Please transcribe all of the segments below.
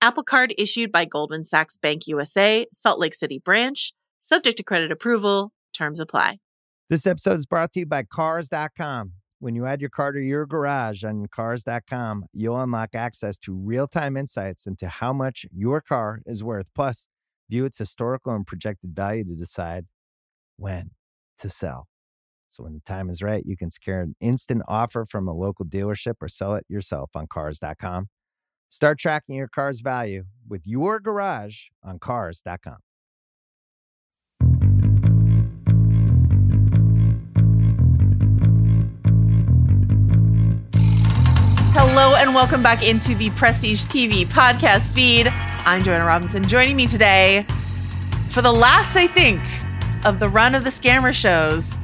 Apple Card issued by Goldman Sachs Bank USA, Salt Lake City branch, subject to credit approval. Terms apply. This episode is brought to you by Cars.com. When you add your car to your garage on Cars.com, you'll unlock access to real time insights into how much your car is worth. Plus, view its historical and projected value to decide when to sell. So, when the time is right, you can secure an instant offer from a local dealership or sell it yourself on Cars.com. Start tracking your car's value with your garage on Cars.com. Hello and welcome back into the Prestige TV podcast feed. I'm Joanna Robinson. Joining me today for the last, I think, of the run of the scammer shows,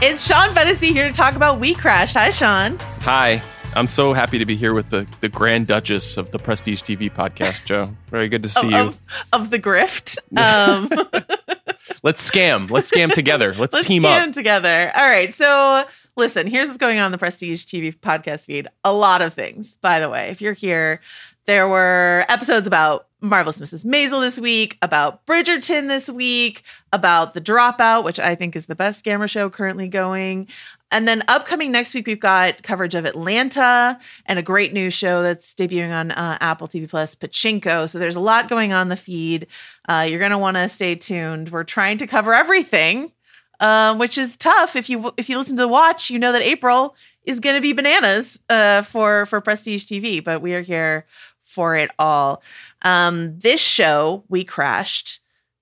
it's Sean Fennessey here to talk about We Crash. Hi, Sean. Hi. I'm so happy to be here with the, the Grand Duchess of the Prestige TV podcast, Joe. Very good to see of, you. Of, of the grift. Um, Let's scam. Let's scam together. Let's, Let's team scam up. together. All right. So listen, here's what's going on in the Prestige TV podcast feed. A lot of things, by the way. If you're here, there were episodes about Marvelous Mrs. Maisel this week, about Bridgerton this week, about The Dropout, which I think is the best scammer show currently going. And then upcoming next week, we've got coverage of Atlanta and a great new show that's debuting on uh, Apple TV Plus, Pachinko. So there's a lot going on the feed. Uh, you're going to want to stay tuned. We're trying to cover everything, uh, which is tough. If you if you listen to the watch, you know that April is going to be bananas uh, for for Prestige TV. But we are here for it all. Um, this show, WeCrashed.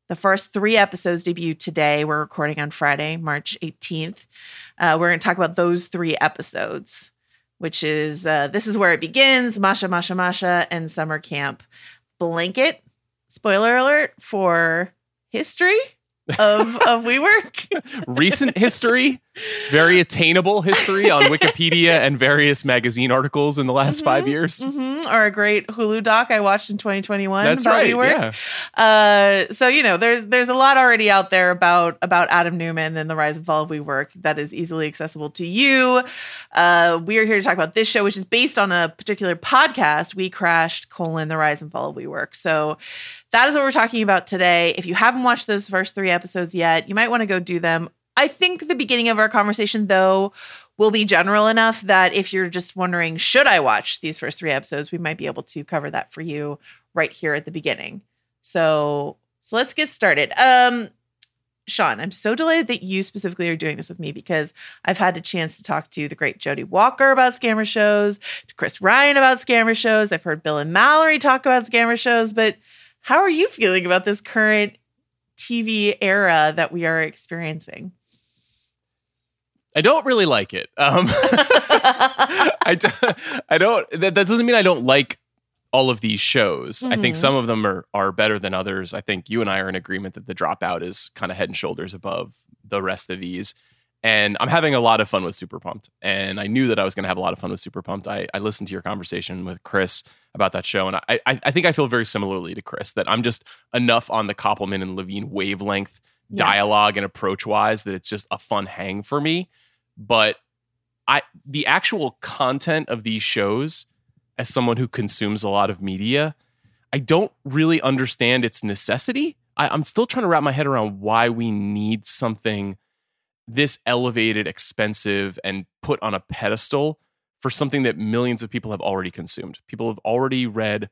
The first three episodes debuted today. We're recording on Friday, March 18th. Uh, we're going to talk about those three episodes, which is uh, This is Where It Begins, Masha, Masha, Masha, and Summer Camp. Blanket, spoiler alert, for history of, of WeWork. Recent history, very attainable history on Wikipedia and various magazine articles in the last five years. Mm-hmm. Or a great Hulu doc I watched in 2021 That's about right. WeWork. Yeah. Uh, so you know, there's there's a lot already out there about about Adam Neumann and the rise and fall of WeWork that is easily accessible to you. Uh, we are here to talk about this show, which is based on a particular podcast. WeCrashed colon the rise and fall of WeWork. So that is what we're talking about today. If you haven't watched those first three episodes yet, you might want to go do them. I think the beginning of our conversation, though, will be general enough that if you're just wondering, should I watch these first three episodes, we might be able to cover that for you right here at the beginning. So, so let's get started. Um, Sean, I'm so delighted that you specifically are doing this with me because I've had a chance to talk to the great Jodi Walker about scammer shows, to Chris Ryan about scammer shows. I've heard Bill and Mallory talk about scammer shows, but how are you feeling about this current TV era that we are experiencing? I don't really like it. Um, I, do, I don't, that, that doesn't mean I don't like all of these shows. I think Mhm. some of them are, are better than others. I think you and I are in agreement that the dropout is kind of head and shoulders above the rest of these. And I'm having a lot of fun with Super Pumped. And I knew that I was going to have a lot of fun with Super Pumped. I, I listened to your conversation with Chris about that show. And I, I, I think I feel very similarly to Chris that I'm just enough on the Koppelman and Levine wavelength Yeah. dialogue and approach wise that it's just a fun hang for me. But I the actual content of these shows, as someone who consumes a lot of media, I don't really understand its necessity. I, I'm still trying to wrap my head around why we need something this elevated, expensive, and put on a pedestal for something that millions of people have already consumed. People have already read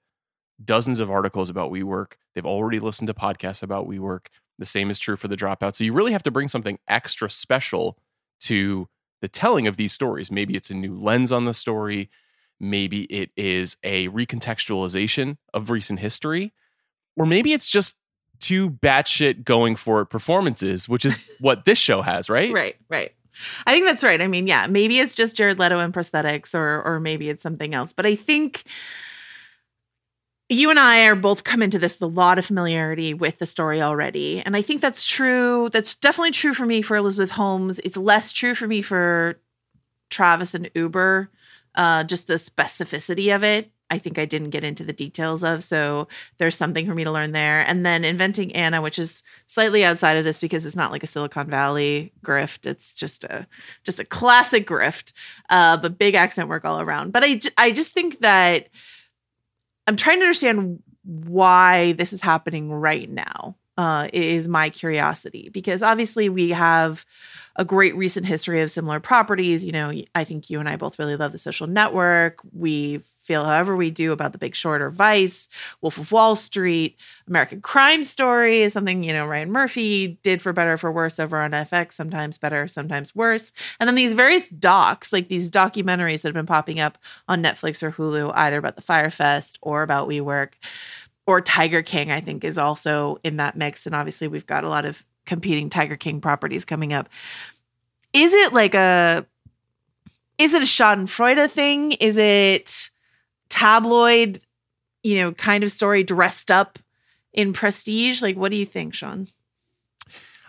dozens of articles about WeWork. They've already listened to podcasts about WeWork. The same is true for the dropout. So you really have to bring something extra special to the telling of these stories. Maybe it's a new lens on the story. Maybe it is a recontextualization of recent history. Or maybe it's just two batshit going for it performances, which is what this show has, right? Right, right. I think that's right. I mean, yeah, maybe it's just Jared Leto and prosthetics, or or maybe it's something else. But I think you and I are both come into this with a lot of familiarity with the story already. And I think that's true. That's definitely true for me for Elizabeth Holmes. It's less true for me for Travis and Uber, uh, just the specificity of it. I think I didn't get into the details of. So there's something for me to learn there. And then inventing Anna, which is slightly outside of this because it's not like a Silicon Valley grift. It's just a just a classic grift, uh, but big accent work all around. But I I just think that I'm trying to understand why this is happening right now. Uh, is my curiosity because obviously we have a great recent history of similar properties. You know, I think you and I both really love the social network. We feel however we do about the big short or vice wolf of wall street american crime story is something you know ryan murphy did for better for worse over on fx sometimes better sometimes worse. And then these various docs like these documentaries that have been popping up on netflix or hulu either about the Fyre Fest or about WeWork or tiger king i think is also in that mix. And obviously we've got a lot of competing tiger king properties coming up. Is it like a is it a schadenfreude thing? Is it tabloid, you know, kind of story dressed up in prestige? Like, what do you think, Sean?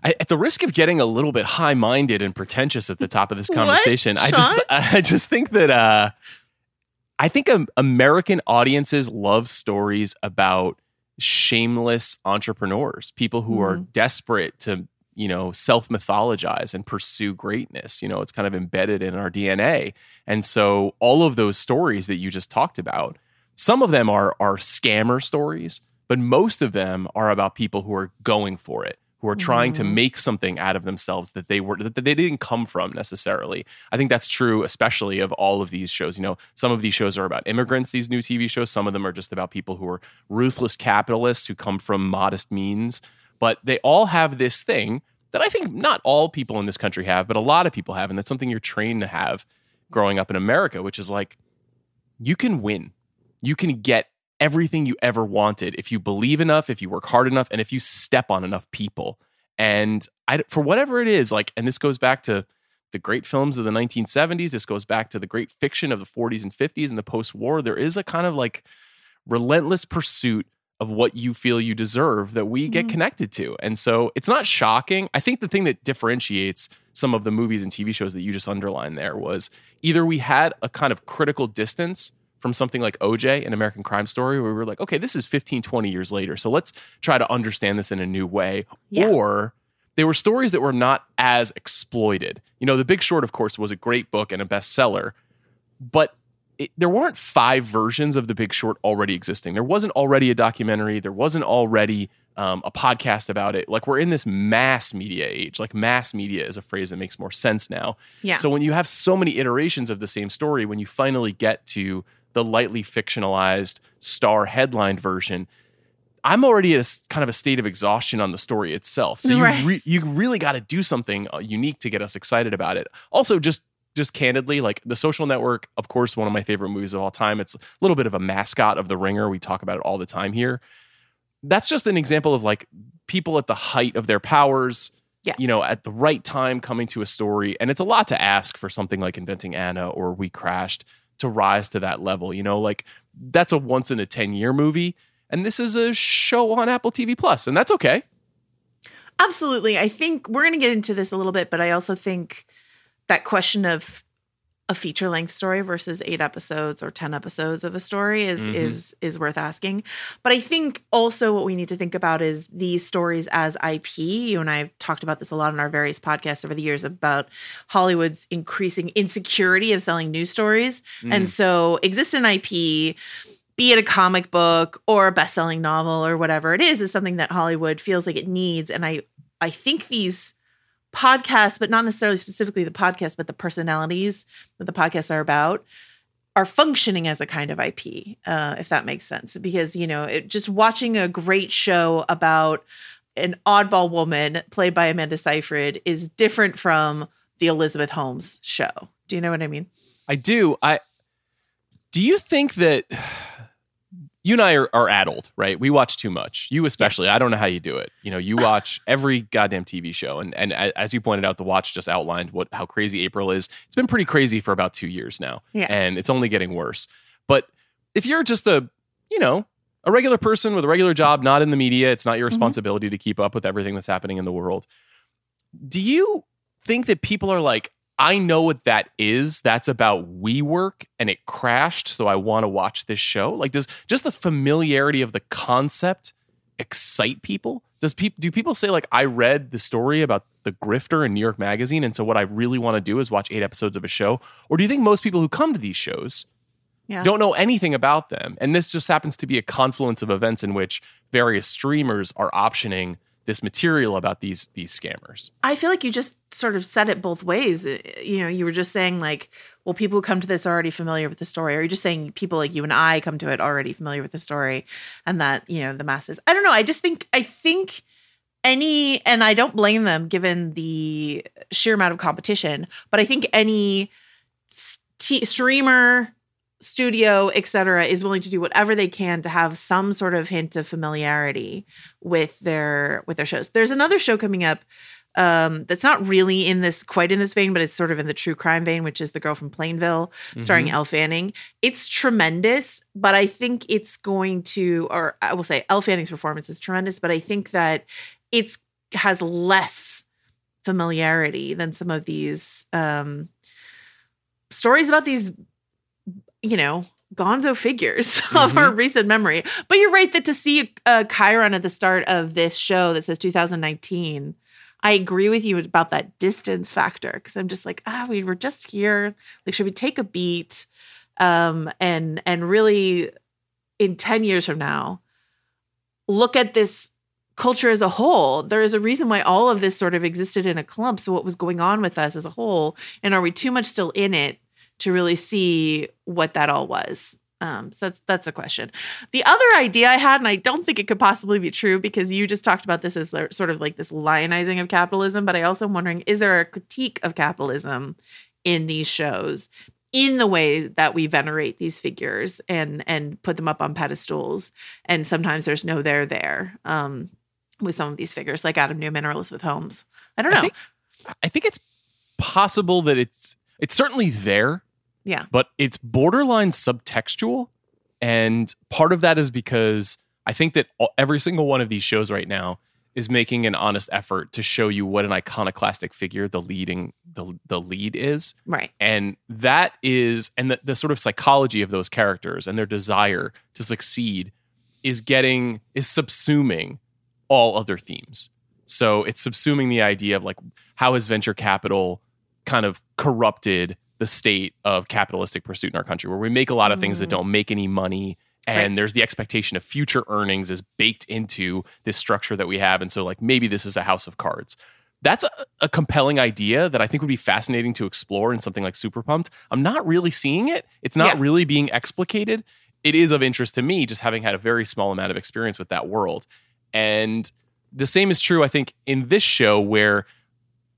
I, at the risk of getting a little bit high-minded and pretentious at the top of this conversation, I just I just think that uh, I think um, American audiences love stories about shameless entrepreneurs, people who mm. are mm-hmm. desperate to you know self mythologize and pursue greatness you know it's kind of embedded in our dna and so all of those stories that you just talked about some of them are are scammer stories but most of them are about people who are going for it who are trying mm-hmm. to make something out of themselves that they were that they didn't come from necessarily. I think that's true especially of all of these shows you know some of these shows are about immigrants these new tv shows some of them are just about people who are ruthless capitalists who come from modest means but they all have this thing that I think not all people in this country have, but a lot of people have. And that's something you're trained to have growing up in America, which is like you can win. You can get everything you ever wanted if you believe enough, if you work hard enough, and if you step on enough people. And I, for whatever it is, like, and this goes back to the great films of the 1970s. This goes back to the great fiction of the 40s and 50s and the post war. There is a kind of like relentless pursuit of what you feel you deserve that we get mm-hmm. connected to. And so it's not shocking. I think the thing that differentiates some of the movies and TV shows that you just underlined there was either we had a kind of critical distance from something like OJ, an American crime story, where we were like, okay, this is 15, 20 years later. So let's try to understand this in a new way. Yeah. Or they were stories that were not as exploited. You know, The Big Short, of course, was a great book and a bestseller, but it, there weren't five versions of The Big Short already existing. There wasn't already a documentary. There wasn't already um, a podcast about it. Like we're in this mass media age. Like mass media is a phrase that makes more sense now. Yeah. So when you have so many iterations of the same story, when you finally get to the lightly fictionalized star headlined version, I'm already at a kind of a state of exhaustion on the story itself. So you right. re- you really got to do something uh, unique to get us excited about it. Also, just just candidly, like The Social Network, of course, one of my favorite movies of all time. It's a little bit of a mascot of The Ringer. We talk about it all the time here. That's just an example of like people at the height of their powers, yeah. you know, at the right time coming to a story. And it's a lot to ask for something like Inventing Anna or WeCrashed to rise to that level. You know, like that's a once in a 10 year movie. And this is a show on Apple TV Plus, and that's okay. Absolutely. I think we're going to get into this a little bit, but I also think that question of a feature length story versus 8 episodes or 10 episodes of a story is mm-hmm. is is worth asking. But I think also what we need to think about is these stories as IP. You and I have talked about this a lot in our various podcasts over the years about Hollywood's increasing insecurity of selling news stories. Mm. And so existent IP be it a comic book or a best-selling novel or whatever it is is something that Hollywood feels like it needs and I I think these podcasts, but not necessarily specifically the podcast, but the personalities that the podcasts are about, are functioning as a kind of IP, uh, if that makes sense. Because you know, it, just watching a great show about an oddball woman played by Amanda Seyfried is different from the Elizabeth Holmes show. Do you know what I mean? I do. I do you think that you and I are, are adult, right? We watch too much. You especially. I don't know how you do it. You know, you watch every goddamn TV show, and and as you pointed out, the watch just outlined what how crazy April is. It's been pretty crazy for about two years now, Yeah. and it's only getting worse. But if you're just a you know a regular person with a regular job, not in the media, it's not your Mhm. responsibility to keep up with everything that's happening in the world. Do you think that people are like, I know what that is. That's about WeWork and it crashed, so I want to watch this show. Like, does just the familiarity of the concept excite people? Does people do people say like I read the story about the grifter in New York Magazine, and so what I really want to do is watch eight episodes of a show? Or do you think most people who come to these shows Yeah. don't know anything about them? And this just happens to be a confluence of events in which various streamers are optioning this material about these these scammers. I feel like you just sort of said it both ways. Uh, You know, you were just saying like, well, people who come to this are already familiar with the story, or you're just saying people like you and I come to it already familiar with the story, and that you know the masses. I don't know. I just think I think any, and I don't blame them given the sheer amount of competition, but I think any st- streamer studio etc is willing to do whatever they can to have some sort of hint of familiarity with their with their shows. There's another show coming up um that's not really in this quite in this vein but it's sort of in the true crime vein which is the girl from plainville starring Elle Fanning. It's tremendous but i think it's going to or i will say Elle Fanning's performance is tremendous but i think that it's has less familiarity than some of these um stories about these you know gonzo figures of our recent memory. But you're right that to see a, a chyron at the start of this show that says 2019 i agree with you about that distance factor because i'm just like ah we were just here. Like should we take a beat? Um and and really in 10 years from now look at this culture as a whole. There is a reason why all of this sort of existed in a clump. So what was going on with us as a whole and are we too much still in it to really see what that all was um, so that's that's a question. The other idea I had, and I don't think it could possibly be true because you just talked about this as sort of like this lionizing of capitalism, but I also am wondering: is there a critique of capitalism in these shows, in the way that we venerate these figures and and put them up on pedestals, and sometimes there's no there there um, with some of these figures, like Adam Neumann or Elizabeth Holmes. I don't know. I think, I think it's possible that it's it's certainly there, yeah, but it's borderline subtextual, and part of that is because I think that every single one of these shows right now is making an honest effort to show you what an iconoclastic figure the leading the the lead is, right. and that is and the, the sort of psychology of those characters and their desire to succeed is getting is subsuming all other themes. So it's subsuming the idea of like how has venture capital kind of corrupted the state of capitalistic pursuit in our country where we make a lot of things that Mm. don't make any money and Right. there's the expectation of future earnings is baked into this structure that we have and so like maybe this is a house of cards that's a, a compelling idea that I think would be fascinating to explore in something like Super Pumped. I'm not really seeing it. It's not Yeah. really being explicated. It is of interest to me, just having had a very small amount of experience with that world. And the same is true, I think, in this show where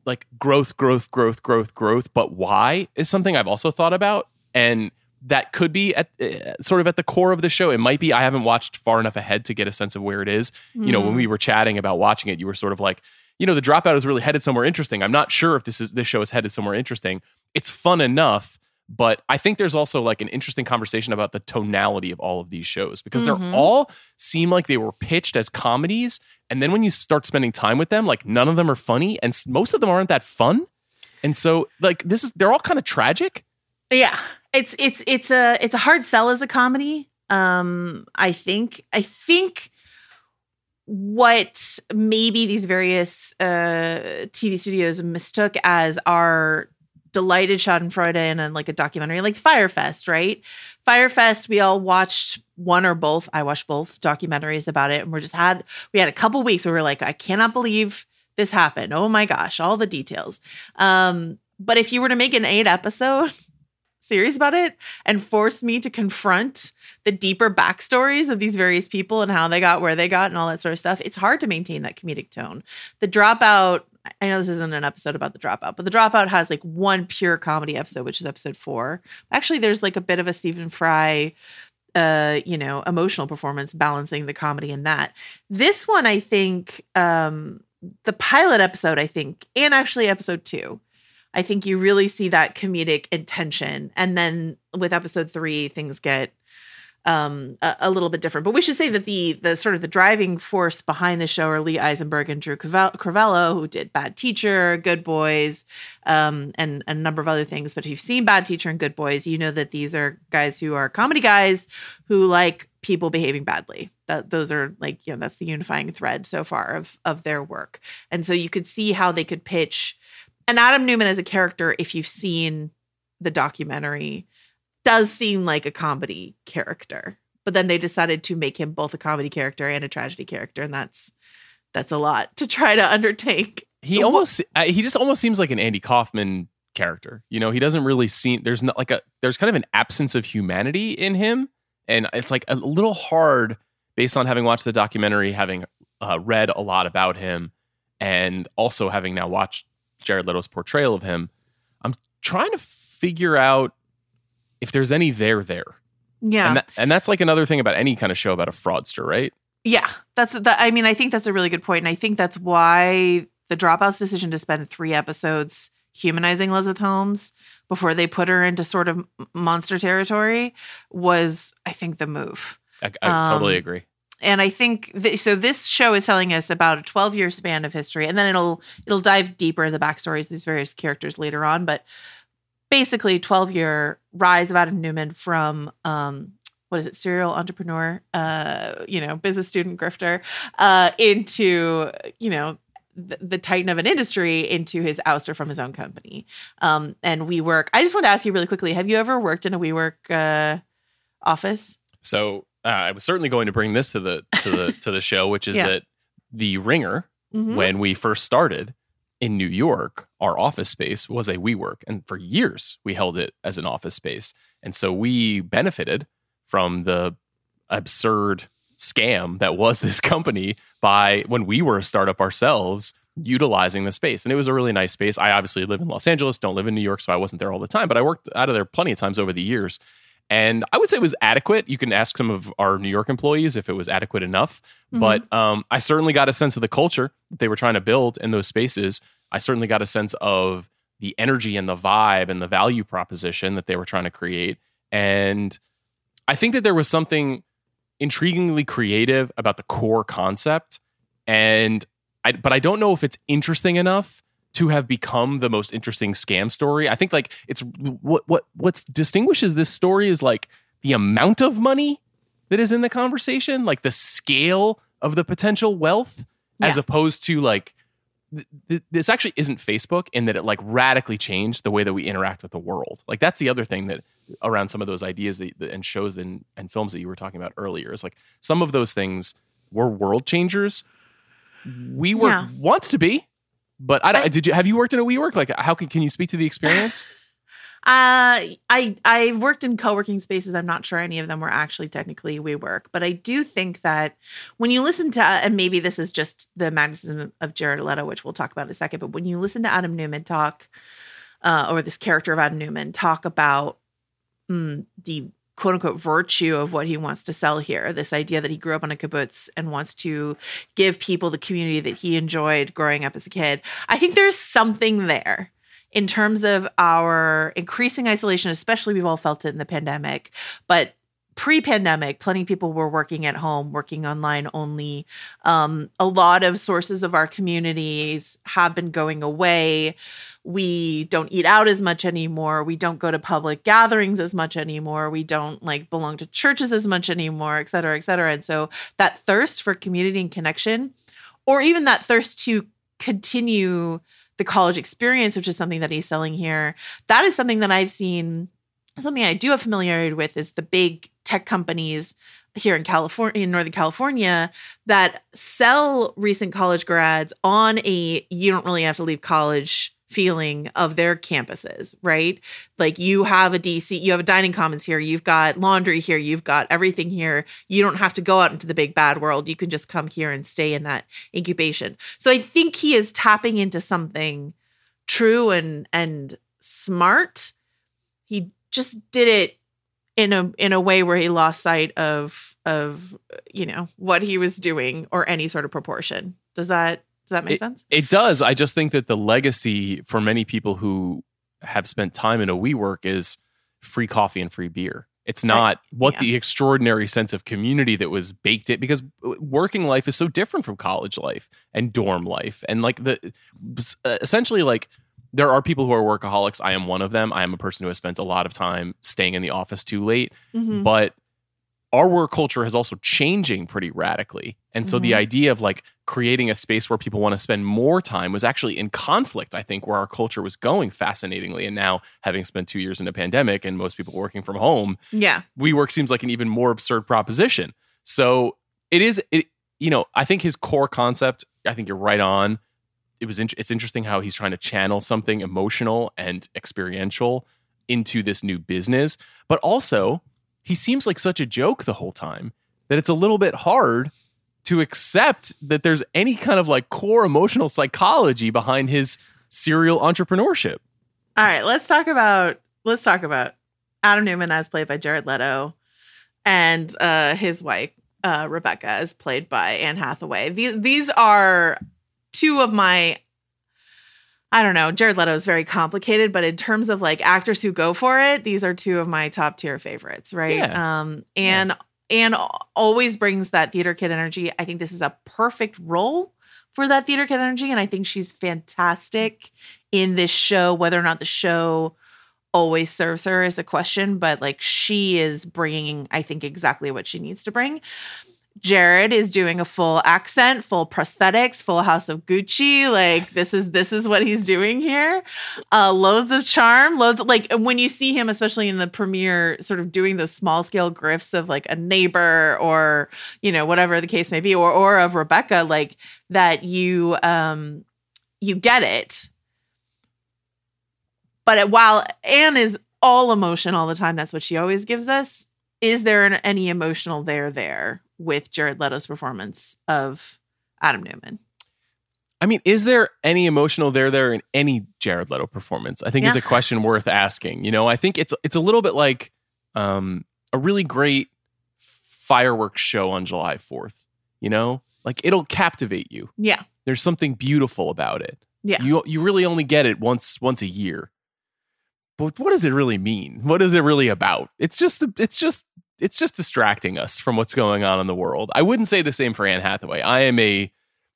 like growth, growth, growth, growth, growth, but why is something I've also thought about. And that could be at uh, sort of at the core of the show. It might be. I haven't watched far enough ahead to get a sense of where it is. You know, when Mm. we were chatting about watching it, you were sort of like, you know, the dropout is really headed somewhere interesting. I'm not sure if this is this show is headed somewhere interesting. It's fun enough, but I think there's also like an interesting conversation about the tonality of all of these shows because Mhm. they're all seem like they were pitched as comedies, and then when you start spending time with them, like none of them are funny, and most of them aren't that fun. And so, like this is they're all kind of tragic. Yeah. It's it's it's a it's a hard sell as a comedy. Um I think I think what maybe these various uh TV studios mistook as our delighted Schadenfreude and then like a documentary like Fyre Fest, right? Fyre Fest, we all watched one or both. I watched both documentaries about it, and we're just had we had a couple weeks where we are like, I cannot believe this happened. Oh my gosh, all the details. Um, but if you were to make an eight episode serious about it and force me to confront the deeper backstories of these various people and how they got where they got and all that sort of stuff, it's hard to maintain that comedic tone. The dropout, I know this isn't an episode about the dropout, but the dropout has like one pure comedy episode, which is episode four. Actually, there's like a bit of a Stephen Fry uh, you know, emotional performance balancing the comedy in that. This one, I think, um, the pilot episode, I think, and actually episode two, I think you really see that comedic intention. And then with episode three, things get um, a, a, little bit different. But we should say that the the sort of the driving force behind the show are Lee Eisenberg and Drew Crevello, who did Bad Teacher, Good Boys, um, and, and a number of other things. But if you've seen Bad Teacher and Good Boys, you know that these are guys who are comedy guys who like people behaving badly. That those are like you know that's the unifying thread so far of of their work. And so you could see how they could pitch. And Adam Neumann as a character, if you've seen the documentary does seem like a comedy character. But then they decided to make him both a comedy character and a tragedy character, and that's that's a lot to try to undertake. He almost he just almost seems like an Andy Kaufman character. You know, he doesn't really seem there's not like a there's kind of an absence of humanity in him, and it's like a little hard based on having watched the documentary, having uh, read a lot about him, and also having now watched Jared Leto's portrayal of him. I'm trying to figure out if there's any there there. Yeah. And, that, and that's like another thing about any kind of show about a fraudster, right? Yeah. That's that I mean, I think that's a really good. And I think that's why the dropouts decision to spend three episodes humanizing Elizabeth Holmes before they put her into sort of monster territory was, I think, the move. I, I um, totally agree. And I think th- so. This show is telling us about a 12 year span of history, and then it'll it'll dive deeper into the backstories of these various characters later on. But basically 12 year rise of Adam Neumann from um, what is it, serial entrepreneur, uh, you know, business student grifter, uh, into, you know, the, the, titan of an industry into his ouster from his own company. Um, and WeWork. I just want to ask you really quickly: Have you ever worked in a WeWork uh, office? So uh, I was certainly going to bring this to the to the to the show, which is yeah. that the Ringer, mm-hmm. when we first started, in New York, our office space was a WeWork. And for years, we held it as an office space. And so we benefited from the absurd scam that was this company by when we were a startup ourselves utilizing the space. And it was a really nice space. I obviously live in Los Angeles, don't live in New York, so I wasn't there all the time, but I worked out of there plenty of times over the years. And I would say it was adequate. You can ask some of our New York employees if it was adequate enough. Mm-hmm. But um, I certainly got a sense of the culture that they were trying to build in those spaces. I certainly got a sense of the energy and the vibe and the value proposition that they were trying to create. And I think that there was something intriguingly creative about the core concept. And I, but I don't know if it's interesting enough to have become the most interesting scam story. I think like it's what what what distinguishes this story is like the amount of money that is in the conversation, like the scale of the potential wealth, yeah. as opposed to like th- this actually isn't Facebook in that it like radically changed the way that we interact with the world. Like that's the other thing that around some of those ideas that, and shows and, and films that you were talking about earlier is like some of those things were world changers. We were yeah. wants to be, but I, I, did you have you worked in a WeWork? Like, how can can you speak to the experience? Uh, I I've worked in co-working spaces. I'm not sure any of them were actually technically WeWork, but I do think that when you listen to and maybe this is just the magnetism of Jared Leto, which we'll talk about in a second, but when you listen to Adam Neumann talk, uh, or this character of Adam Neumann talk about mm, the quote unquote virtue of what he wants to sell here. This idea that he grew up on a kibbutz and wants to give people the community that he enjoyed growing up as a kid. I think there's something there in terms of our increasing isolation, especially we've all felt it in the pandemic, but pre-pandemic plenty of people were working at home working online only um, a lot of sources of our communities have been going away we don't eat out as much anymore. We don't go to public gatherings as much anymore. We don't like belong to churches as much anymore et cetera et cetera. And so that thirst for community and connection or even that thirst to continue the college experience which is something that he's selling here that is something that i've seen something I do have familiarity with is the big tech companies here in California, in Northern California, that sell recent college grads on a you don't really have to leave college feeling of their campuses, right? Like you have a DC, you have a dining commons here, you've got laundry here, you've got everything here. You don't have to go out into the big bad world. You can just come here and stay in that incubation. So I think he is tapping into something true and and smart. He just did it in a in a way where he lost sight of of you know what he was doing or any sort of proportion. Does that does that make it, sense? It does. I just think that the legacy for many people who have spent time in a WeWork is free coffee and free beer. It's not right. what yeah. the extraordinary sense of community that was baked in because working life is so different from college life and dorm life. And like the essentially like there are people who are workaholics. I am one of them. I am a person who has spent a lot of time staying in the office too late. Mm-hmm. But our work culture is also changing pretty radically. And so mm-hmm. the idea of like creating a space where people want to spend more time was actually in conflict, I think, where our culture was going fascinatingly. And now, having spent two years in a pandemic and most people working from home, yeah, WeWork seems like an even more absurd proposition. So it is, it, you know, I think his core concept, I think you're right on. It was, in, it's interesting how he's trying to channel something emotional and experiential into this new business, but also he seems like such a joke the whole time that it's a little bit hard to accept that there's any kind of like core emotional psychology behind his serial entrepreneurship. All right, let's talk about let's talk about Adam Neumann as played by Jared Leto and uh, his wife uh, Rebecca as played by Anne Hathaway. These these are two of my I don't know. Jared Leto is very complicated, but in terms of like actors who go for it, these are two of my top tier favorites, right? Yeah. Um, and yeah. and always brings that theater kid energy. I think this is a perfect role for that theater kid energy, and I think she's fantastic in this show. Whether or not the show always serves her is a question, but like she is bringing, I think, exactly what she needs to bring. Jared is doing a full accent, full prosthetics, full house of Gucci. Like this is this is what he's doing here. Uh loads of charm, loads of, like when you see him, especially in the premiere, sort of doing those small scale grifts of like a neighbor or you know, whatever the case may be, or or of Rebecca, like that you um you get it. But while Anne is all emotion all the time, that's what she always gives us. Is there an, any emotional there there with Jared Leto's performance of Adam Neumann. I mean, is there any emotional there there in any Jared Leto performance? I think yeah. is a question worth asking. You know, I think it's it's a little bit like um, a really great fireworks show on July 4th, you know? Like it'll captivate you. Yeah. There's something beautiful about it. Yeah. You you really only get it once once a year. But what does it really mean? What is it really about? It's just it's just it's just distracting us from what's going on in the world. I wouldn't say the same for Anne Hathaway. I am a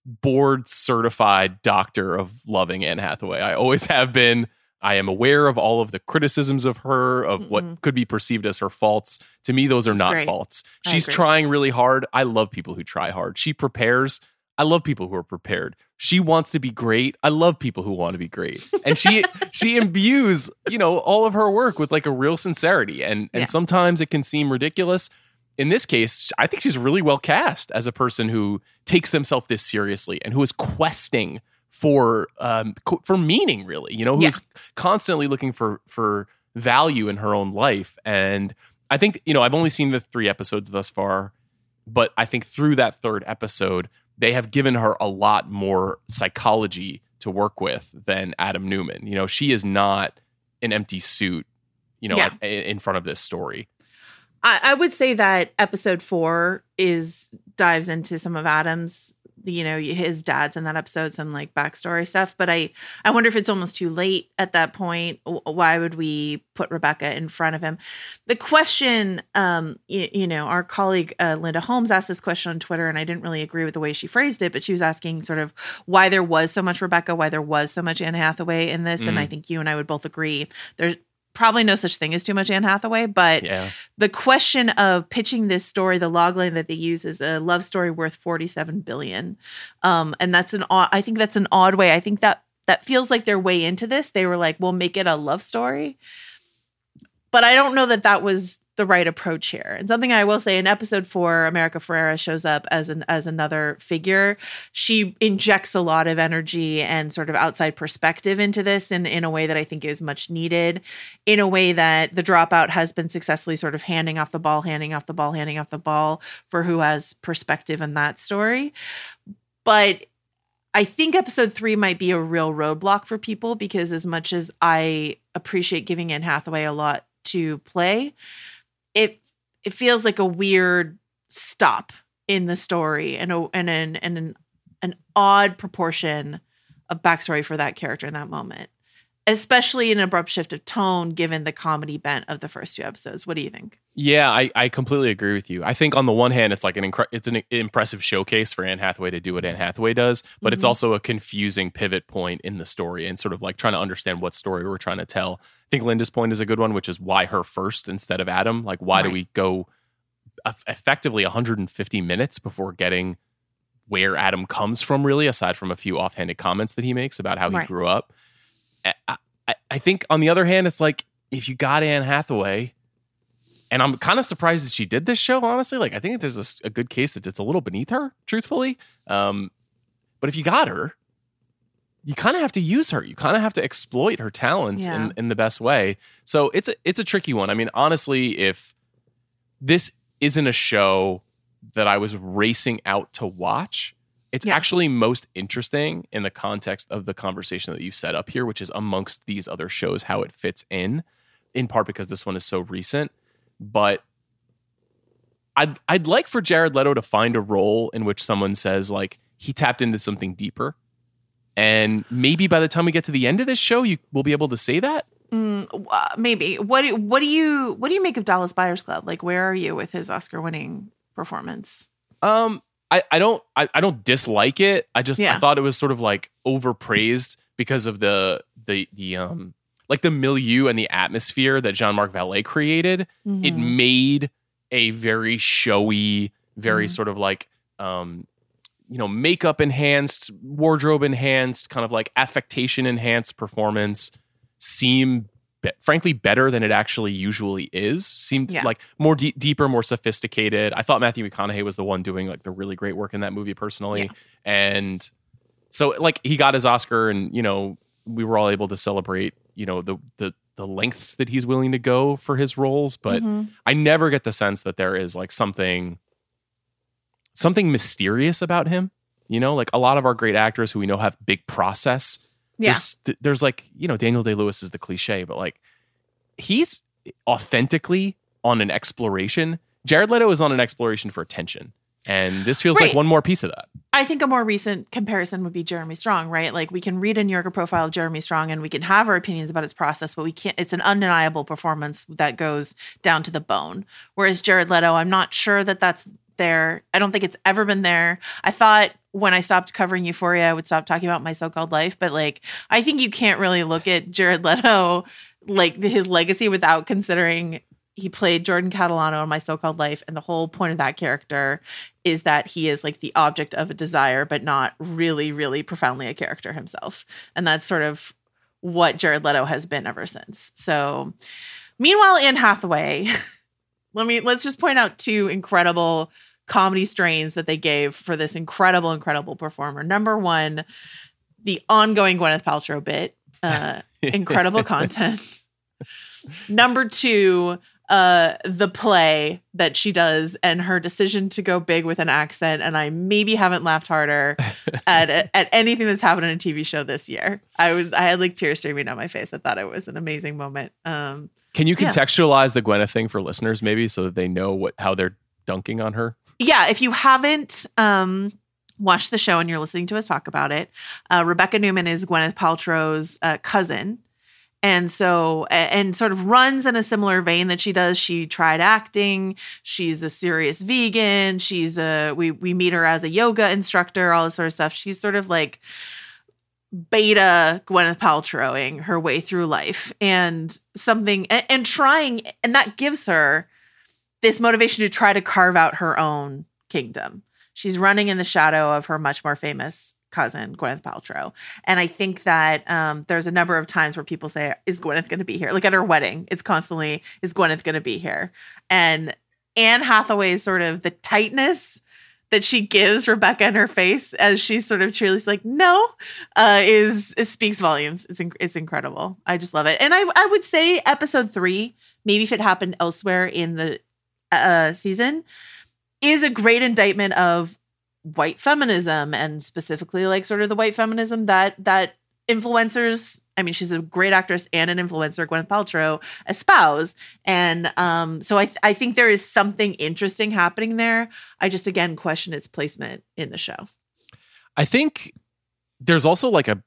board certified doctor of loving Anne Hathaway. I always have been. I am aware of all of the criticisms of her, of mm-hmm. what could be perceived as her faults. To me, those are She's not great. faults. She's trying really hard. I love people who try hard. She prepares. I love people who are prepared. She wants to be great. I love people who want to be great. And she she imbues, you know, all of her work with like a real sincerity. And and yeah. sometimes it can seem ridiculous. In this case, I think she's really well cast as a person who takes themselves this seriously and who is questing for um for meaning really, you know, who's yeah. constantly looking for for value in her own life. And I think, you know, I've only seen the 3 episodes thus far, but I think through that third episode they have given her a lot more psychology to work with than Adam Neumann. You know, she is not an empty suit, you know, yeah. in front of this story. I, I would say that episode four is dives into some of Adam's you know his dad's in that episode some like backstory stuff but i i wonder if it's almost too late at that point why would we put rebecca in front of him the question um you, you know our colleague uh, linda holmes asked this question on twitter and i didn't really agree with the way she phrased it but she was asking sort of why there was so much rebecca why there was so much anne hathaway in this mm. and i mm. think you and i would both agree there's probably no such thing as too much Anne Hathaway, but yeah. the question of pitching this story, the logline that they use is a love story worth 47 billion. Um, and that's an odd, I think that's an odd way. I think that that feels like their way into this. They were like, we'll make it a love story. But I don't know that that was the right approach here. And something I will say in episode four, America Ferrera shows up as an as another figure. She injects a lot of energy and sort of outside perspective into this in, in a way that I think is much needed, in a way that the dropout has been successfully sort of handing off the ball, handing off the ball, handing off the ball for who has perspective in that story. But I think episode three might be a real roadblock for people because as much as I appreciate giving Anne Hathaway a lot to play, it feels like a weird stop in the story and a, and an and an an odd proportion of backstory for that character in that moment, especially an abrupt shift of tone given the comedy bent of the first two episodes. What do you think? Yeah, I, I completely agree with you. I think on the one hand, it's like an incre- it's an impressive showcase for Anne Hathaway to do what Anne Hathaway does, but mm-hmm. it's also a confusing pivot point in the story and sort of like trying to understand what story we're trying to tell. I think Linda's point is a good one, which is why her first instead of Adam. Like, why right. do we go effectively 150 minutes before getting where Adam comes from? Really, aside from a few offhanded comments that he makes about how right. he grew up. I, I, I think on the other hand, it's like if you got Anne Hathaway and I'm kind of surprised that she did this show. Honestly, like I think there's a, a good case that it's a little beneath her, truthfully. Um, but if you got her, you kind of have to use her. You kind of have to exploit her talents yeah. in, in the best way. So it's a, it's a tricky one. I mean, honestly, if this isn't a show that I was racing out to watch, it's yeah. actually most interesting in the context of the conversation that you've set up here, which is amongst these other shows, how it fits in, in part because this one is so recent but I'd I'd like for Jared Leto to find a role in which someone says like he tapped into something deeper, and maybe by the time we get to the end of this show, you will be able to say that. Mm, uh, maybe. What do, what do you what do you make of Dallas Buyers Club? Like, where are you with his Oscar winning performance? Um, I, I don't I, I don't dislike it. I just yeah. I thought it was sort of like overpraised because of the the the um like the milieu and the atmosphere that Jean Marc Vallée created, mm-hmm. it made a very showy, very mm-hmm. sort of like um, you know, makeup enhanced, wardrobe enhanced, kind of like affectation enhanced performance seem be- frankly better than it actually usually is. Seemed yeah. like more de- deeper, more sophisticated. I thought Matthew McConaughey was the one doing like the really great work in that movie personally. Yeah. And so like he got his Oscar and you know, we were all able to celebrate you know the the the lengths that he's willing to go for his roles but mm-hmm. i never get the sense that there is like something something mysterious about him you know like a lot of our great actors who we know have big process yeah there's, there's like you know daniel day lewis is the cliche but like he's authentically on an exploration jared leto is on an exploration for attention and this feels right. like one more piece of that. I think a more recent comparison would be Jeremy Strong, right? Like we can read a New Yorker profile of Jeremy Strong and we can have our opinions about his process, but we can't, it's an undeniable performance that goes down to the bone. Whereas Jared Leto, I'm not sure that that's there. I don't think it's ever been there. I thought when I stopped covering Euphoria, I would stop talking about my so called life, but like, I think you can't really look at Jared Leto like his legacy without considering he played Jordan Catalano in My So-Called Life, and the whole point of that character is that he is like the object of a desire, but not really, really profoundly a character himself. And that's sort of what Jared Leto has been ever since. So, meanwhile, Anne Hathaway, let me let's just point out two incredible comedy strains that they gave for this incredible, incredible performer. Number one, the ongoing Gwyneth Paltrow bit, uh, incredible content. Number two, uh the play that she does and her decision to go big with an accent and I maybe haven't laughed harder at at anything that's happened in a TV show this year. I was I had like tears streaming down my face. I thought it was an amazing moment. Um Can you contextualize yeah. the Gwyneth thing for listeners maybe so that they know what how they're dunking on her? Yeah, if you haven't um watched the show and you're listening to us talk about it, uh, Rebecca Neumann is Gwyneth Paltrow's uh, cousin. And so and sort of runs in a similar vein that she does. She tried acting. She's a serious vegan. She's a we we meet her as a yoga instructor all this sort of stuff. She's sort of like beta gwyneth paltrowing her way through life. And something and, and trying and that gives her this motivation to try to carve out her own kingdom She's running in the shadow of her much more famous cousin, Gwyneth Paltrow. And I think that um, there's a number of times where people say, Is Gwyneth going to be here? Like at her wedding, it's constantly, Is Gwyneth going to be here? And Anne Hathaway's sort of the tightness that she gives Rebecca in her face as she's sort of cheerleads like no uh, is, is speaks volumes. It's inc- it's incredible. I just love it. And I I would say episode three, maybe if it happened elsewhere in the uh, season, is a great indictment of white feminism and specifically like sort of the white feminism that that influencers I mean, she's a great actress and an influencer, Gwyneth Paltrow, espouse. And um, so I, th- I think there is something interesting happening there. I just, again, question its placement in the show. I think there's also like a,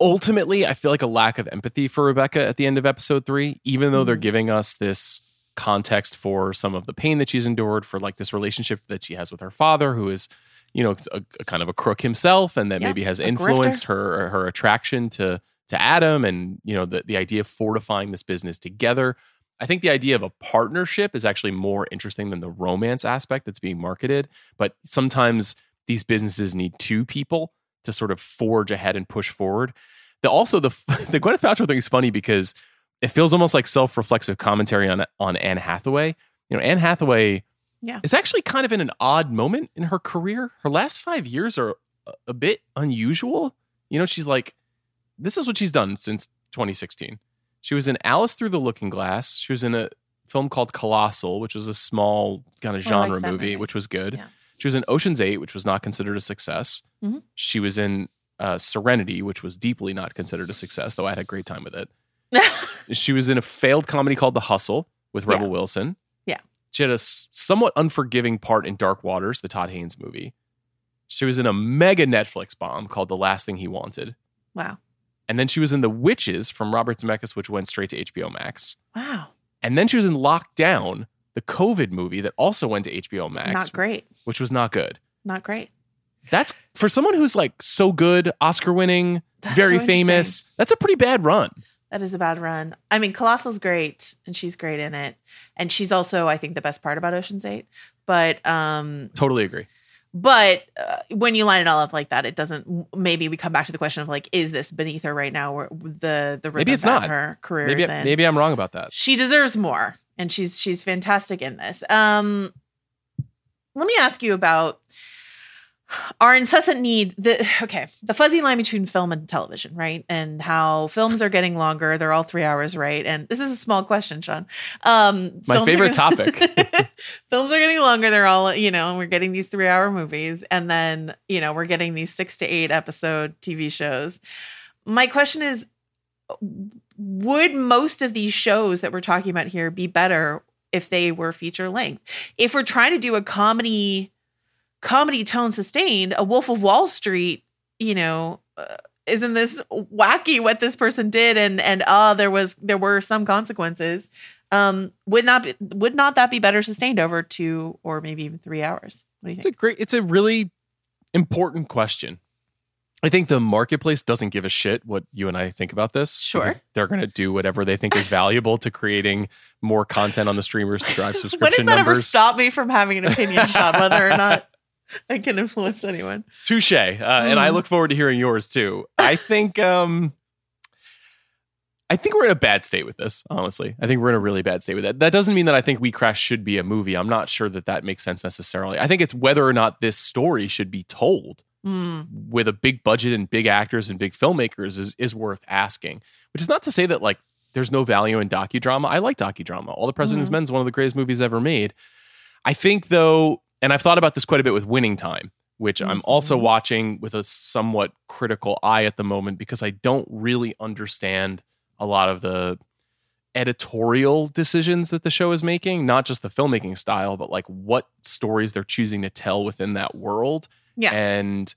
ultimately, I feel like a lack of empathy for Rebecca at the end of episode three, even though they're Mhm. giving us this context for some of the pain that she's endured, for like this relationship that she has with her father, who is, you know, a, a kind of a crook himself, and that Yeah, maybe has grifter. influenced her her attraction to to Adam, and you know, the the idea of fortifying this business together. I think the idea of a partnership is actually more interesting than the romance aspect that's being marketed. But sometimes these businesses need two people to sort of forge ahead and push forward. The also the the Gwyneth Paltrow thing is funny because it feels almost like self reflexive commentary on on Anne Hathaway. You know, Anne Hathaway Yeah. is actually kind of in an odd moment in her career. Her last five years are a, bit unusual. You know, she's like, this is what she's done since 2016. She was in Alice Through the Looking Glass. She was in a film called Colossal, which was a small kind of Oh, genre movie, movie. which was good. Yeah. She was in Ocean's Eight, which was not considered a success. Mhm. She was in uh, Serenity, which was deeply not considered a success, though I had a great time with it. She was in a failed comedy called The Hustle with Rebel Yeah. Wilson. Yeah. She had a somewhat unforgiving part in Dark Waters, the Todd Haynes movie. She was in a mega Netflix bomb called The Last Thing He Wanted. wow. And then she was in The Witches from Robert Zemeckis, which went straight to HBO Max. Wow. And then she was in Lockdown, the COVID movie that also went to HBO Max, Not great. which was not good. Not great. That's for someone who's like so good, Oscar winning, That's very so famous. That's a pretty bad run. That is a bad run. I mean, Colossal's great and she's great in it. And she's also, I think, the best part about Ocean's Eight. But um, Totally agree. but uh, when you line it all up like that, it doesn't. Maybe we come back to the question of like, is this beneath her right now? Where the the Maybe it's not. her career Maybe is in. maybe I'm wrong about that. she deserves more, and she's she's fantastic in this. Um, let me ask you about our incessant need the okay the fuzzy line between film and television right? And how films are getting longer. They're all three hours right? And this is a small question sean. Um My favorite gonna- topic. films are getting longer. They're all you know and we're getting these three hour movies. And then you know we're getting these six to eight episode tv shows. My question is would most of these shows that we're talking about here be better if they were feature length? If we're trying to do a comedy comedy tone sustained a wolf of wall street you know uh, isn't this wacky what this person did and and ah there was there were some consequences um would not be, would not that be better sustained over two or maybe even three hours what do you It's a great it's a really important question. I think the marketplace doesn't give a shit what you and I think about this. Sure. They're going to do whatever they think is valuable to creating more content on the streamers to drive when does subscription that ever numbers. stop me from having an opinion sean whether or not i can influence anyone Touche. Uh, And I Mm. look forward to hearing yours too. I think um I think we're in a bad state with this, honestly. I think we're in a really bad state with that. That doesn't mean that I think We Crash should be a movie. I'm not sure that that makes sense necessarily. I think it's whether or not this story should be told Mm, with a big budget and big actors and big filmmakers is, is worth asking. Which is not to say that like there's no value in docudrama. I like docudrama. All the President's Mhm. Men is one of the greatest movies ever made. I think though, and I've thought about this quite a bit with Winning Time, which I'm also Mhm. watching with a somewhat critical eye at the moment because I don't really understand a lot of the editorial decisions that the show is making, not just the filmmaking style, but like what stories they're choosing to tell within that world. Yeah. And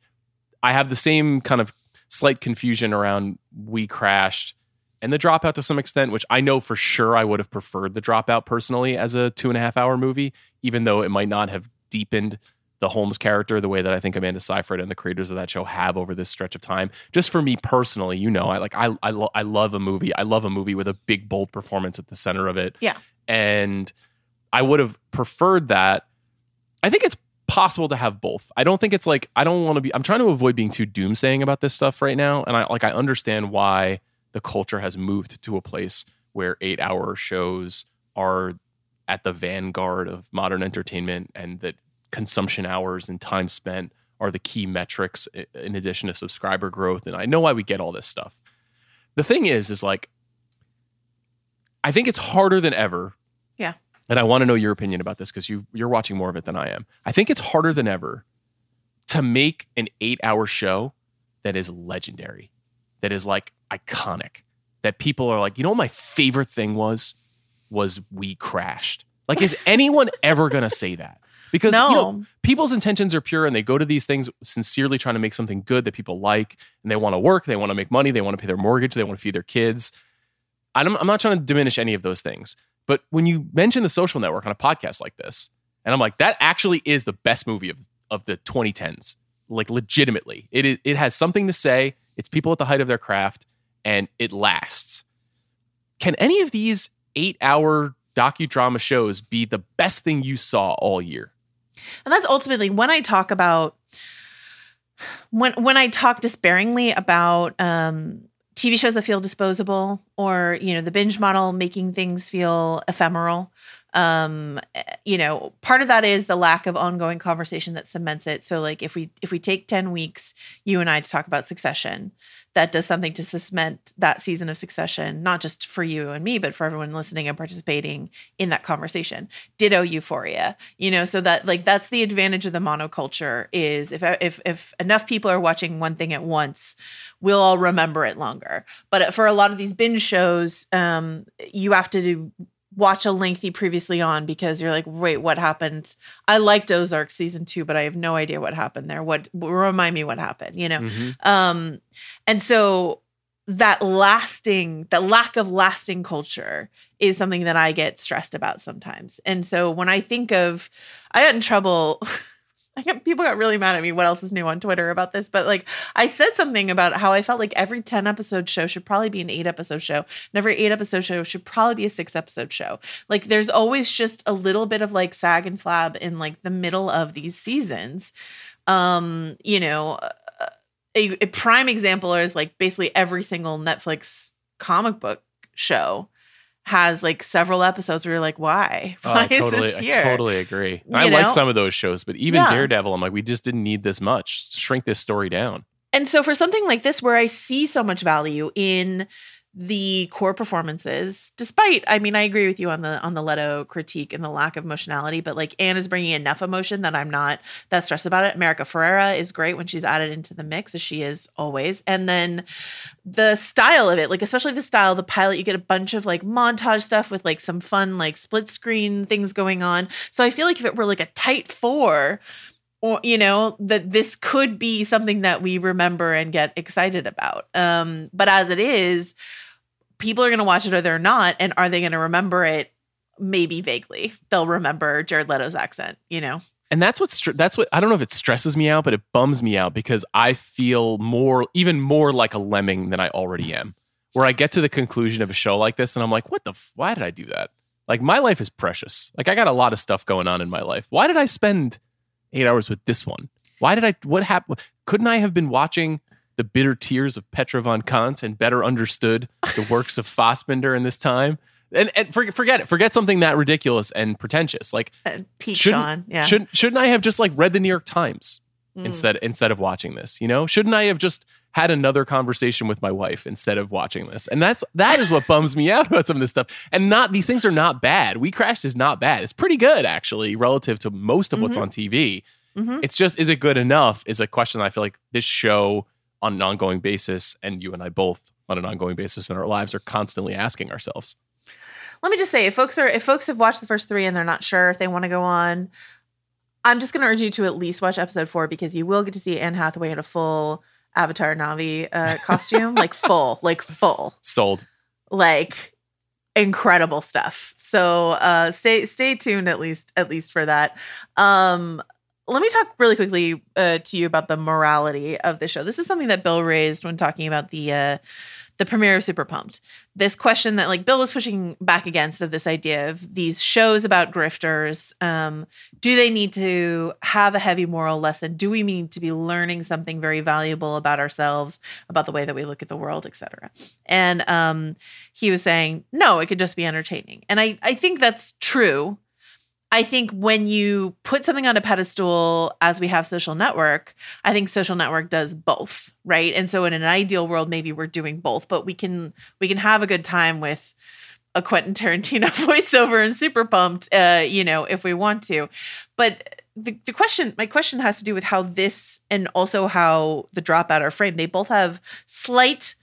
I have the same kind of slight confusion around WeCrashed and the dropout to some extent, which I know for sure I would have preferred the dropout personally as a two and a half hour movie, even though it might not have deepened the Holmes character the way that I think Amanda Seyfried and the creators of that show have over this stretch of time. Just for me personally, you know, I like I I, lo- I love a movie. I love a movie with a big bold performance at the center of it. Yeah. And I would have preferred that. I think it's possible to have both. I don't think it's like I don't want to be I'm trying to avoid being too doomsaying about this stuff right now and I like I understand why the culture has moved to a place where 8-hour shows are at the vanguard of modern entertainment and that consumption hours and time spent are the key metrics in addition to subscriber growth and I know why we get all this stuff. The thing is is like I think it's harder than ever. Yeah. And I want to know your opinion about this because you you're watching more of it than I am. I think it's harder than ever to make an 8-hour show that is legendary, that is like iconic, that people are like, "You know what my favorite thing was?" Was WeCrashed. Like, is anyone ever going to say that? Because No. you know, people's intentions are pure and they go to these things sincerely trying to make something good that people like and they want to work, they want to make money, they want to pay their mortgage, they want to feed their kids. I'm, I'm not trying to diminish any of those things. But when you mention the social network on a podcast like this, and I'm like, that actually is the best movie of, of the 2010s. Like legitimately. It is, it has something to say. It's people at the height of their craft and it lasts. Can any of these eight hour docudrama shows be the best thing you saw all year? And that's ultimately when I talk about when when I talk despairingly about um TV shows that feel disposable or you know the binge model making things feel ephemeral um you know part of that is the lack of ongoing conversation that cements it. So like if we if we take 10 weeks you and I to talk about succession that does something to cement that season of succession not just for you and me but for everyone listening and participating in that conversation. Ditto euphoria you know so that like that's the advantage of the monoculture is if if if enough people are watching one thing at once we'll all remember it longer. But for a lot of these binge shows um you have to do watch a lengthy previously on because you're like wait what happened? I liked ozark season two but i have no idea what happened there. What remind me what happened you know? Um and so that lasting that lack of lasting culture is something that i get stressed about sometimes. And so when i think of i got in trouble people got really mad at me. What else is new on Twitter about this? But like, I said something about how I felt like every 10 episode show should probably be an eight episode show, and every eight episode show should probably be a six episode show. Like, there's always just a little bit of like sag and flab in like the middle of these seasons. Um, you know, a, a prime example is like basically every single Netflix comic book show has like several episodes where you're like, why? Oh, Why I totally, is this I totally agree. You I like some of those shows, but even Yeah. Daredevil, I'm like, we just didn't need this much. Shrink this story down. And so for something like this where I see so much value in the core performances, despite I mean I agree with you on the on the Leto critique and the lack of emotionality, but like Anne is bringing enough emotion that I'm not that stressed about it. America Ferrera is great when she's added into the mix as she is always. And then the style of it, like especially the style the pilot, you get a bunch of like montage stuff with like some fun like split screen things going on. So I feel like if it were like a tight four, or you know that this could be something that we remember and get excited about um but as it is people are going to watch it or they're not and are they going to remember it maybe vaguely they'll remember jared leto's accent you know And that's what str- that's what I don't know if it stresses me out, but it bums me out because I feel more, even more like a lemming than I already am. Where I get to the conclusion of a show like this, and I'm like, what the? F- why did I do that? Like my life is precious. Like I got a lot of stuff going on in my life. Why did I spend eight hours with this one? Why did I? What happened? Couldn't I have been watching the bitter tears of Petra von Kant and better understood the works of Fassbinder in this time? And, and forget, forget it. Forget something that ridiculous and pretentious. Like and Pete shouldn't, Sean yeah Shouldn't shouldn't I have just like read the New York Times Mm. instead instead of watching this? You know, shouldn't I have just had another conversation with my wife instead of watching this? And that's that is what bums me out about some of this stuff. And not these things are not bad. WeCrashed is not bad. It's pretty good actually relative to most of what's Mhm. on TV. Mhm. It's just is it good enough? Is a question I feel like this show on an ongoing basis, and you and I both on an ongoing basis in our lives are constantly asking ourselves. let me just say if folks are if folks have watched the first three and they're not sure if they want to go on i'm just going to urge you to at least watch episode four because you will get to see anne hathaway in a full avatar Na'vi uh, costume like full like full Sold. like incredible stuff so uh stay stay tuned at least at least for that um let me talk really quickly uh, to you about the morality of the show this is something that bill raised when talking about the uh the premiere of Super Pumped. This question that like Bill was pushing back against of this idea of these shows about grifters. Um, do they need to have a heavy moral lesson? Do we need to be learning something very valuable about ourselves, about the way that we look at the world, etc.? And um, he was saying, no, it could just be entertaining. And I, I think that's true I think when you put something on a pedestal, as we have social network, I think social network does both, right? And so in an ideal world, maybe we're doing both, but we can we can have a good time with a Quentin Tarantino voiceover and super pumped, uh, you know, if we want to. But the, the question, my question has to do with how this and also how the dropout are framed. They both have slight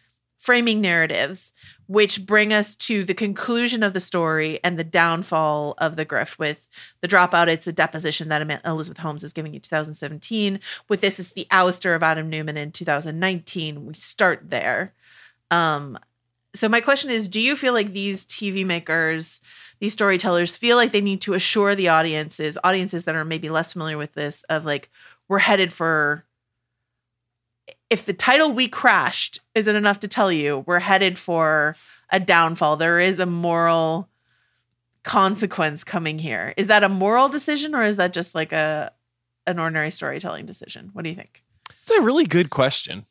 framing narratives which bring us to the conclusion of the story and the downfall of the grift. With the dropout, it's a deposition that Elizabeth Holmes is giving in 2017. With this, it's the ouster of Adam Neumann in 2019. We start there. Um, so my question is, do you feel like these TV makers, these storytellers, feel like they need to assure the audiences, audiences that are maybe less familiar with this, of like we're headed for if the title WeCrashed isn't enough to tell you we're headed for a downfall. There is a moral consequence coming here. Is that a moral decision or is that just like a an ordinary storytelling decision? What do you think? It's a really good question.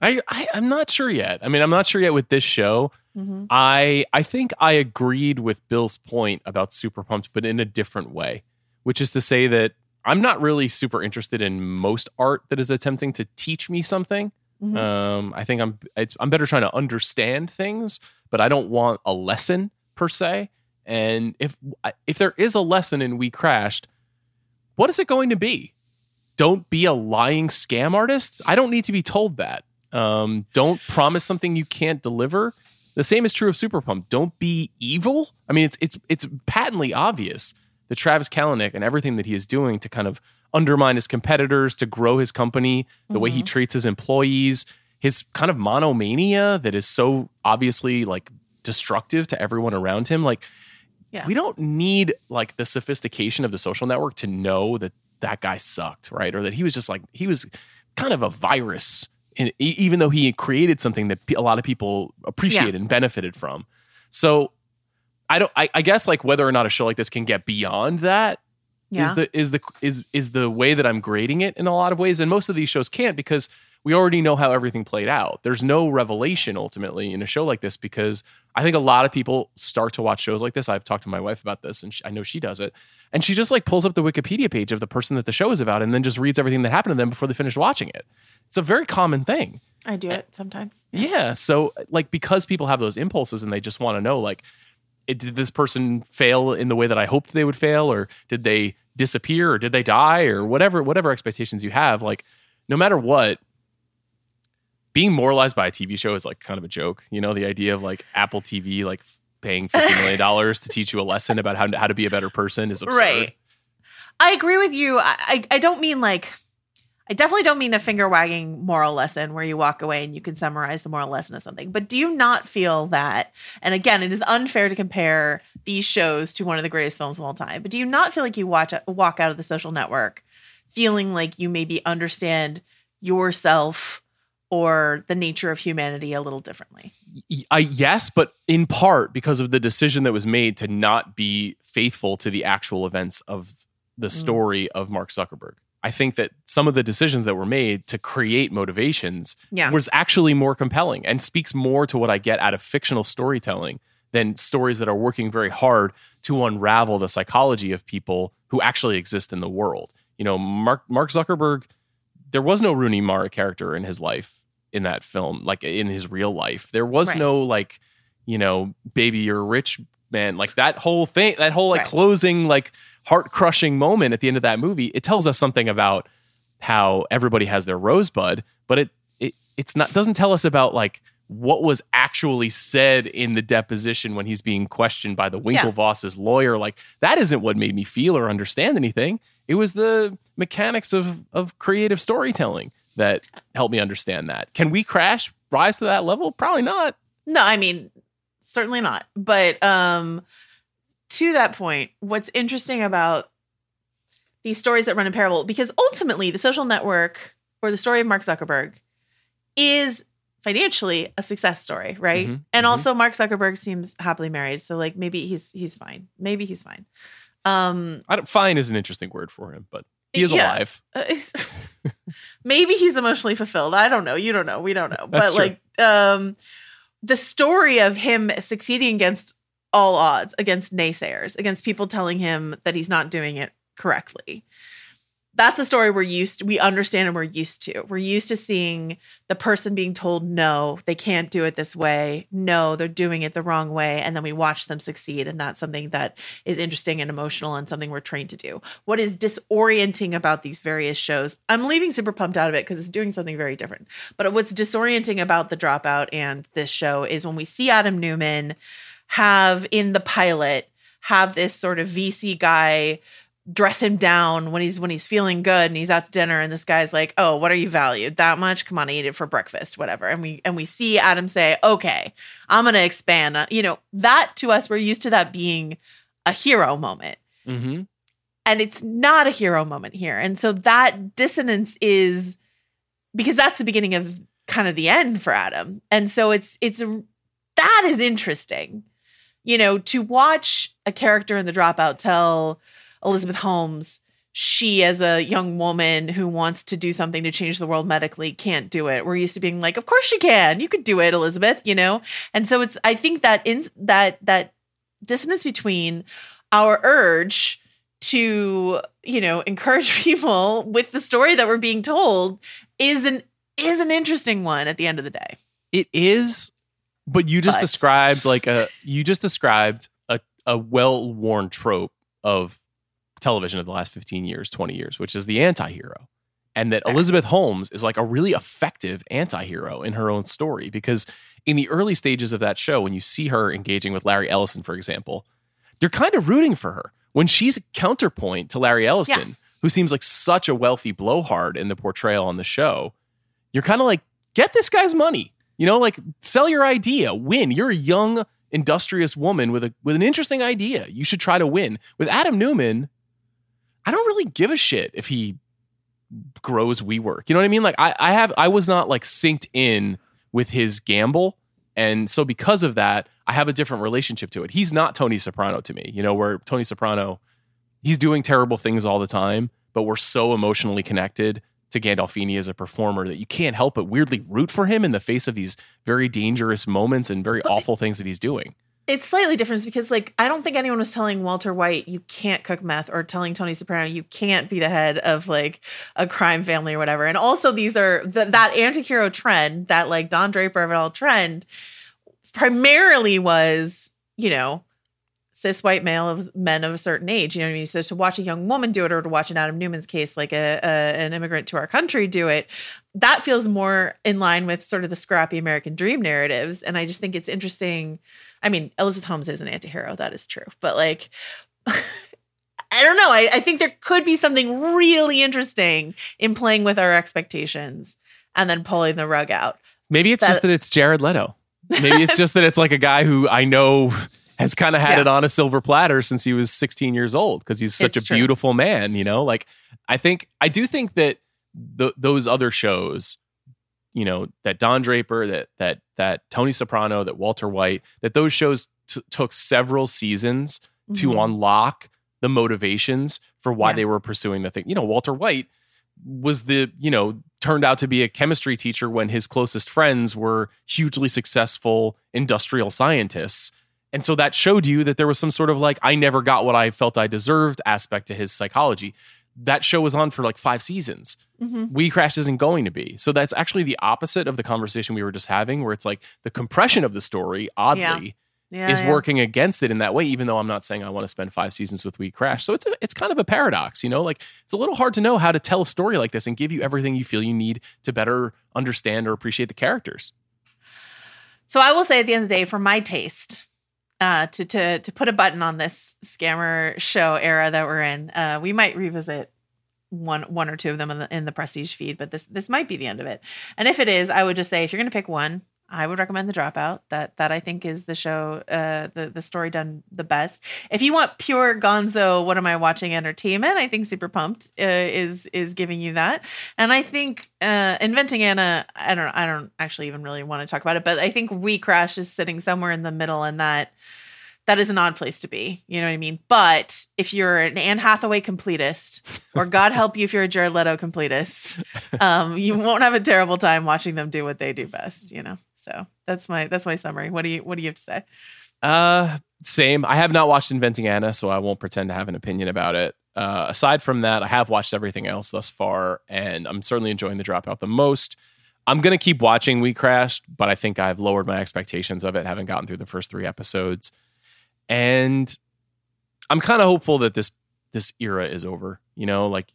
I, I am not sure yet. I mean i'm not sure yet with this show. Mm-hmm. i i think i agreed with bill's point about super pumped but in a different way which is to say that I'm not really super interested in most art that is attempting to teach me something. Mm-hmm. Um, I think I'm I'm better trying to understand things, but I don't want a lesson per se. And if if there is a lesson in WeCrashed, what is it going to be? Don't be a lying scam artist. I don't need to be told that. Um, don't promise something you can't deliver. The same is true of Super Pump. Don't be evil. I mean, it's it's it's patently obvious that Travis Kalanick and everything that he is doing to kind of undermine his competitors, to grow his company, the mm-hmm. way he mm-hmm. treats his employees, his kind of monomania that is so obviously like destructive to everyone around him. Like, yeah. we don't need like the sophistication of the social network to know that that guy sucked, right? Or that he was just like, he was kind of a virus, in, even though he created something that a lot of people appreciated yeah. and benefited from. So I don't. I, I, guess like whether or not a show like this can get beyond that yeah. is the is the is is the way that I'm grading it in a lot of ways, and most of these shows can't because we already know how everything played out. There's no revelation ultimately in a show like this because I think a lot of people start to watch shows like this. I've talked to my wife about this, and she, I know she does it, and she just like pulls up the Wikipedia page of the person that the show is about, and then just reads everything that happened to them before they finish watching it. It's a very common thing. I do it sometimes. Yeah. So like because people have those impulses and they just want to know like it, did this person fail in the way that I hoped they would fail, or did they disappear, or did they die, or whatever whatever expectations you have? Like, no matter what, being moralized by a TV show is like kind of a joke. You know, the idea of like Apple TV like paying fifty million dollars to teach you a lesson about how to, how to be a better person is absurd. Right. I agree with you. I, I, I don't mean like I definitely don't mean a finger wagging moral lesson where you walk away and you can summarize the moral lesson of something. But do you not feel that? And again, it is unfair to compare these shows to one of the greatest films of all time. But do you not feel like you watch walk out of the social network feeling like you maybe understand yourself or the nature of humanity a little differently? I yes, but in part because of the decision that was made to not be faithful to the actual events of the mm. story mm. of Mark Zuckerberg. I think that some of the decisions that were made to create motivations yeah. was actually more compelling and speaks more to what I get out of fictional storytelling than stories that are working very hard to unravel the psychology of people who actually exist in the world. You know, Mark Mark Zuckerberg, there was no Rooney Mara character in his life in that film, like in his real life. There was right. no like, you know, baby, you're rich man. Like that whole thing, that whole like right. closing, like heart crushing moment at the end of that movie, it tells us something about how everybody has their rosebud, but it it it's not doesn't tell us about like what was actually said in the deposition when he's being questioned by the Winklevoss's yeah. lawyer. Like that isn't what made me feel or understand anything. It was the mechanics of of creative storytelling that helped me understand that. Can we crash rise to that level? Probably not. No, I mean certainly not. But um to that point, what's interesting about these stories that run in parallel, because ultimately the social network or the story of Mark Zuckerberg is financially a success story, right? Mhm, And mhm. also Mark Zuckerberg seems happily married, so like maybe he's he's fine. Maybe he's fine. Um I don't, fine is an interesting word for him, but he is Yeah. alive. uh, maybe he's emotionally fulfilled. I don't know. You don't know. We don't know. That's but like um the story of him succeeding against all odds, against naysayers, against people telling him that he's not doing it correctly. That's a story we're used we understand and we're used to. We're used to seeing the person being told no, they can't do it this way. No, they're doing it the wrong way and then we watch them succeed and that's something that is interesting and emotional and something we're trained to do. What is disorienting about these various shows? I'm leaving super pumped out of it because it's doing something very different. But what's disorienting about the dropout and this show is when we see Adam Neumann have in the pilot have this sort of VC guy dress him down when he's when he's feeling good and he's out to dinner and this guy's like, "Oh, what are you valued? That much? Come on, I eat it for breakfast, whatever." And we and we see Adam say, "Okay, I'm going to expand." Uh, You know, that to us we're used to that being a hero moment Mm-hmm. and it's not a hero moment here. And so that dissonance is because that's the beginning of kind of the end for Adam. And so it's it's that is interesting. You know, to watch a character in the dropout tell Elizabeth Holmes she as a young woman who wants to do something to change the world medically can't do it. We're used to being like, of course she can. You could do it, Elizabeth, you know? And so it's I think that in that that dissonance between our urge to you know encourage people with the story that we're being told is an is an interesting one at the end of the day It is, but you just But- described like a you just described a, a well worn trope of television of the last 15 years, 20 years, which is the anti-hero. And that Elizabeth Holmes is like a really effective anti-hero in her own story because in the early stages of that show, when you see her engaging with Larry Ellison, for example, you're kind of rooting for her. When she's a counterpoint to Larry Ellison, who seems like such a wealthy blowhard in the portrayal on the show, you're kind of like, get this guy's money. You know, like sell your idea, win. You're a young, industrious woman with a with an interesting idea. You should try to win. With Adam Neumann, I don't really give a shit if he grows WeWork. You know what I mean? Like I, I have I was not like synced in with his gamble. And so because of that, I have a different relationship to it. He's not Tony Soprano to me, you know, where Tony Soprano, he's doing terrible things all the time, but we're so emotionally connected to Gandolfini as a performer that you can't help but weirdly root for him in the face of these very dangerous moments and very awful things that he's doing. it's slightly different because like i don't think anyone was telling walter white you can't cook meth or telling tony soprano you can't be the head of like a crime family or whatever and also these are th- that anti-hero trend that like don draper of it all trend primarily was you know cis white male of men of a certain age. You know what I mean? So to watch a young woman do it or to watch an Adam Neumann's case, like a, a an immigrant to our country do it, that feels more in line with sort of the scrappy American dream narratives. And I just think it's interesting. I mean, Elizabeth Holmes is an anti-hero, that is true. But like I don't know. I, I think there could be something really interesting in playing with our expectations and then pulling the rug out. Maybe it's That- just that it's Jared Leto. Maybe it's just that it's like a guy who I know has kind of had Yeah. it on a silver platter since he was 16 years old because he's such It's a true. beautiful man, you know? Like I think I do think that th- those other shows, you know, that Don Draper, that that that Tony Soprano, that Walter White, that those shows t- took several seasons to Mhm. unlock the motivations for why Yeah. they were pursuing the thing. You know, Walter White was the, you know, turned out to be a chemistry teacher when his closest friends were hugely successful industrial scientists. And so that showed you that there was some sort of like, I never got what I felt I deserved aspect to his psychology. That show was on for like five seasons. Mhm. We Crash isn't going to be. So that's actually the opposite of the conversation we were just having, where it's like the compression of the story, oddly, Yeah, is yeah. working against it in that way, even though I'm not saying I want to spend five seasons with We Crash. So it's a, it's kind of a paradox, you know. Like it's a little hard to know how to tell a story like this and give you everything you feel you need to better understand or appreciate the characters. So I will say at the end of the day, for my taste, uh, to to to put a button on this scammer show era that we're in, uh, we might revisit one one or two of them in the in the prestige feed, but this this might be the end of it. And if it is, I would just say if you're going to pick one, I would recommend The Dropout. That that I think is the show, uh, the the story done the best. If you want pure Gonzo, what am I watching entertainment? I think Super Pumped uh, is is giving you that, and I think uh, Inventing Anna. I don't I don't actually even really want to talk about it, but I think We Crash is sitting somewhere in the middle, and that that is an odd place to be. You know what I mean? But if you're an Anne Hathaway completist, or God help you if you're a Jared Leto completist, um, you won't have a terrible time watching them do what they do best. You know. So that's my that's my summary. What do you what do you have to say? Uh, same. I have not watched Inventing Anna, so I won't pretend to have an opinion about it. Uh, aside from that, I have watched everything else thus far, and I'm certainly enjoying the dropout the most. I'm gonna keep watching WeCrashed, but I think I've lowered my expectations of it, having gotten through the first three episodes, and I'm kind of hopeful that this this era is over. You know, like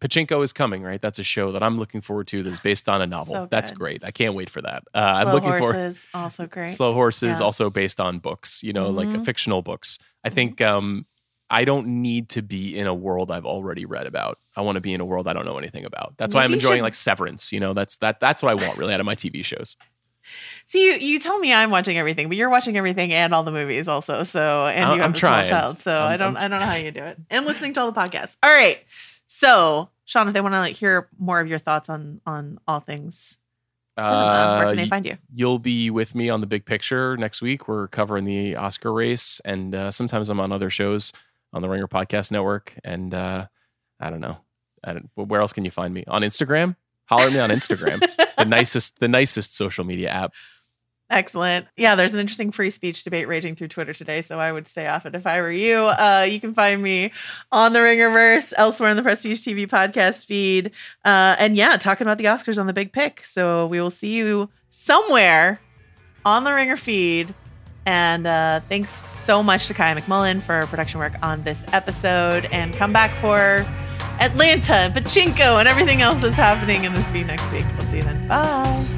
Pachinko is coming, right? That's a show that I'm looking forward to that's based on a novel. So that's great. I can't wait for that. Uh, Slow I'm looking horses, also great. for Slow Horses, Yeah. also based on books, you know, like Mhm. fictional books. I Mm-hmm. think um, I don't need to be in a world I've already read about. I want to be in a world I don't know anything about. That's why I'm enjoying should- like Severance. You know, that's that. That's what I want really out of my TV shows. See, you, you tell me I'm watching everything, but you're watching everything and all the movies also. So, and I'm- you have I'm a small child, so I'm- I don't, I'm- I don't know how you do it. And listening to all the podcasts. All right. So, Sean, if they want to like hear more of your thoughts on on all things cinema, where Uh, can they y- find you? You'll be with me on the big picture next week. We're covering the Oscar race, and uh, sometimes I'm on other shows on the Ringer Podcast Network. And uh, I don't know, I don't, where else can you find me on Instagram? Holler at me on Instagram, the nicest, the nicest social media app. Excellent. Yeah, there's an interesting free speech debate raging through Twitter today, so I would stay off it if I were you. Uh, you can find me on the Ringerverse, elsewhere in the Prestige TV podcast feed, uh, and yeah, talking about the Oscars on the Big Pick. So we will see you somewhere on the Ringer feed. And uh, thanks so much to Kaya McMullen for production work on this episode, and come back for Atlanta Pachinko and everything else that's happening in this feed next week. We'll see you then. Bye.